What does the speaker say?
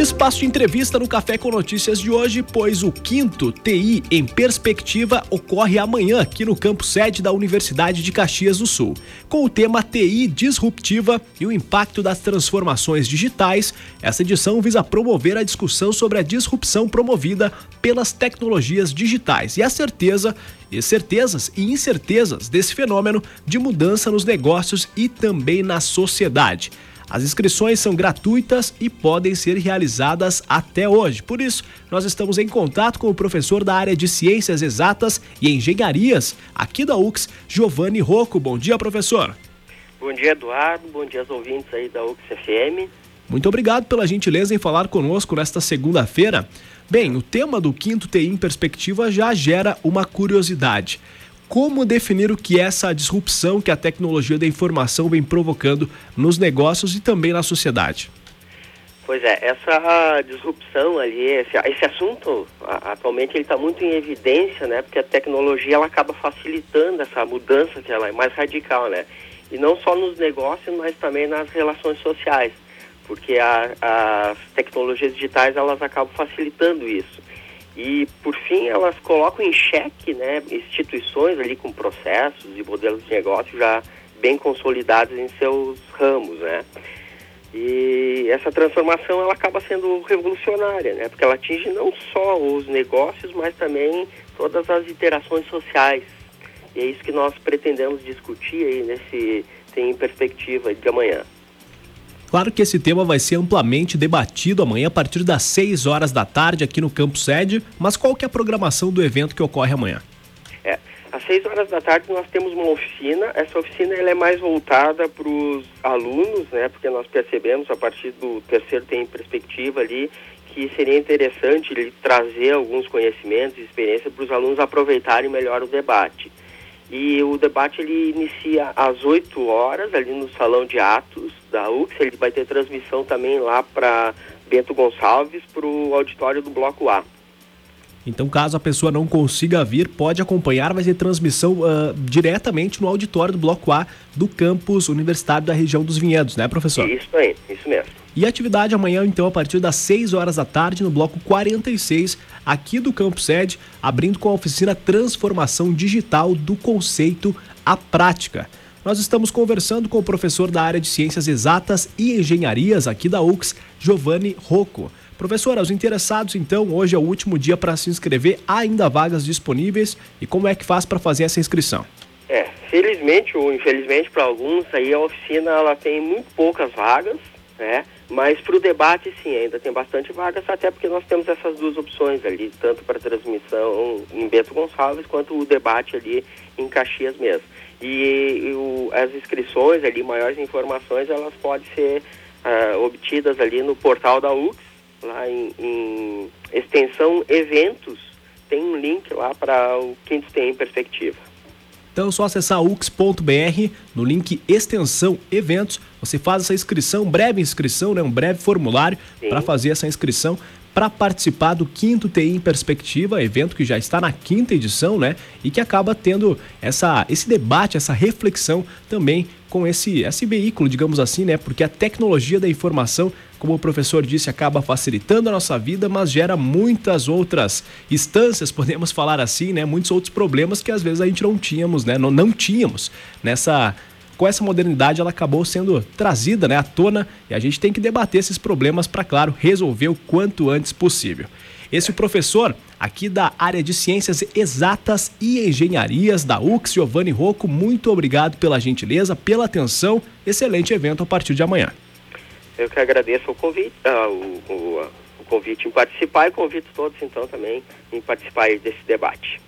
Espaço de entrevista no Café com Notícias de hoje, pois o quinto TI em Perspectiva ocorre amanhã aqui no campo sede da Universidade de Caxias do Sul, com o tema TI disruptiva e o impacto das transformações digitais. Essa edição visa promover a discussão sobre a disrupção promovida pelas tecnologias digitais e a certeza e certezas e incertezas desse fenômeno de mudança nos negócios e também na sociedade. As inscrições são gratuitas e podem ser realizadas até hoje. Por isso, nós estamos em contato com o professor da área de Ciências Exatas e Engenharias aqui da UX, Giovanni Rocco. Bom dia, professor. Bom dia, Eduardo. Bom dia aos ouvintes aí da UX FM. Muito obrigado pela gentileza em falar conosco nesta segunda-feira. Bem, o tema do quinto TI em perspectiva já gera uma curiosidade como definir o que é essa disrupção que a tecnologia da informação vem provocando nos negócios e também na sociedade. Pois é, essa disrupção ali, esse, esse assunto, atualmente ele está muito em evidência, né? Porque a tecnologia ela acaba facilitando essa mudança que ela é mais radical, né? E não só nos negócios, mas também nas relações sociais, porque a, as tecnologias digitais elas acabam facilitando isso. E, por fim, elas colocam em xeque né, instituições ali com processos e modelos de negócio já bem consolidados em seus ramos, né? E essa transformação ela acaba sendo revolucionária, né? Porque ela atinge não só os negócios, mas também todas as interações sociais. E é isso que nós pretendemos discutir aí nesse tem perspectiva de amanhã. Claro que esse tema vai ser amplamente debatido amanhã a partir das 6 horas da tarde aqui no Campo Sede, mas qual que é a programação do evento que ocorre amanhã? É, às 6 horas da tarde nós temos uma oficina, essa oficina ela é mais voltada para os alunos, né, porque nós percebemos a partir do terceiro tem perspectiva ali que seria interessante ele trazer alguns conhecimentos e experiência para os alunos aproveitarem melhor o debate. E o debate ele inicia às 8 horas ali no Salão de Atos da UX. Ele vai ter transmissão também lá para Bento Gonçalves para o auditório do Bloco A. Então, caso a pessoa não consiga vir, pode acompanhar, vai ter transmissão uh, diretamente no auditório do Bloco A do campus universitário da região dos Vinhedos, né, professor? Isso aí, isso mesmo. E atividade amanhã, então, a partir das 6 horas da tarde, no bloco 46, aqui do Campo Sede, abrindo com a oficina Transformação Digital do Conceito à Prática. Nós estamos conversando com o professor da área de Ciências Exatas e Engenharias aqui da UX, Giovanni Rocco. Professor, aos interessados, então, hoje é o último dia para se inscrever, há ainda vagas disponíveis e como é que faz para fazer essa inscrição? É, felizmente ou infelizmente para alguns, aí a oficina ela tem muito poucas vagas, né? Mas para o debate, sim, ainda tem bastante vagas, até porque nós temos essas duas opções ali, tanto para transmissão em Bento Gonçalves, quanto o debate ali em Caxias mesmo. E, e o, as inscrições ali, maiores informações, elas podem ser uh, obtidas ali no portal da UX, lá em, em extensão eventos, tem um link lá para o Quinto Tem em Perspectiva. Então é só acessar ux.br no link extensão eventos. Você faz essa inscrição, breve inscrição, né, um breve formulário para fazer essa inscrição para participar do quinto TI em Perspectiva, evento que já está na quinta edição, né? E que acaba tendo essa, esse debate, essa reflexão também com esse, esse veículo, digamos assim, né? Porque a tecnologia da informação, como o professor disse, acaba facilitando a nossa vida, mas gera muitas outras instâncias, podemos falar assim, né? Muitos outros problemas que às vezes a gente não tínhamos, né? Não, não tínhamos nessa com essa modernidade ela acabou sendo trazida né, à tona e a gente tem que debater esses problemas para, claro, resolver o quanto antes possível. Esse professor aqui da área de Ciências Exatas e Engenharias da UX, Giovanni Rocco, muito obrigado pela gentileza, pela atenção. Excelente evento a partir de amanhã. Eu que agradeço o convite, uh, o, o, o, convite em participar e convido todos então também em participar desse debate.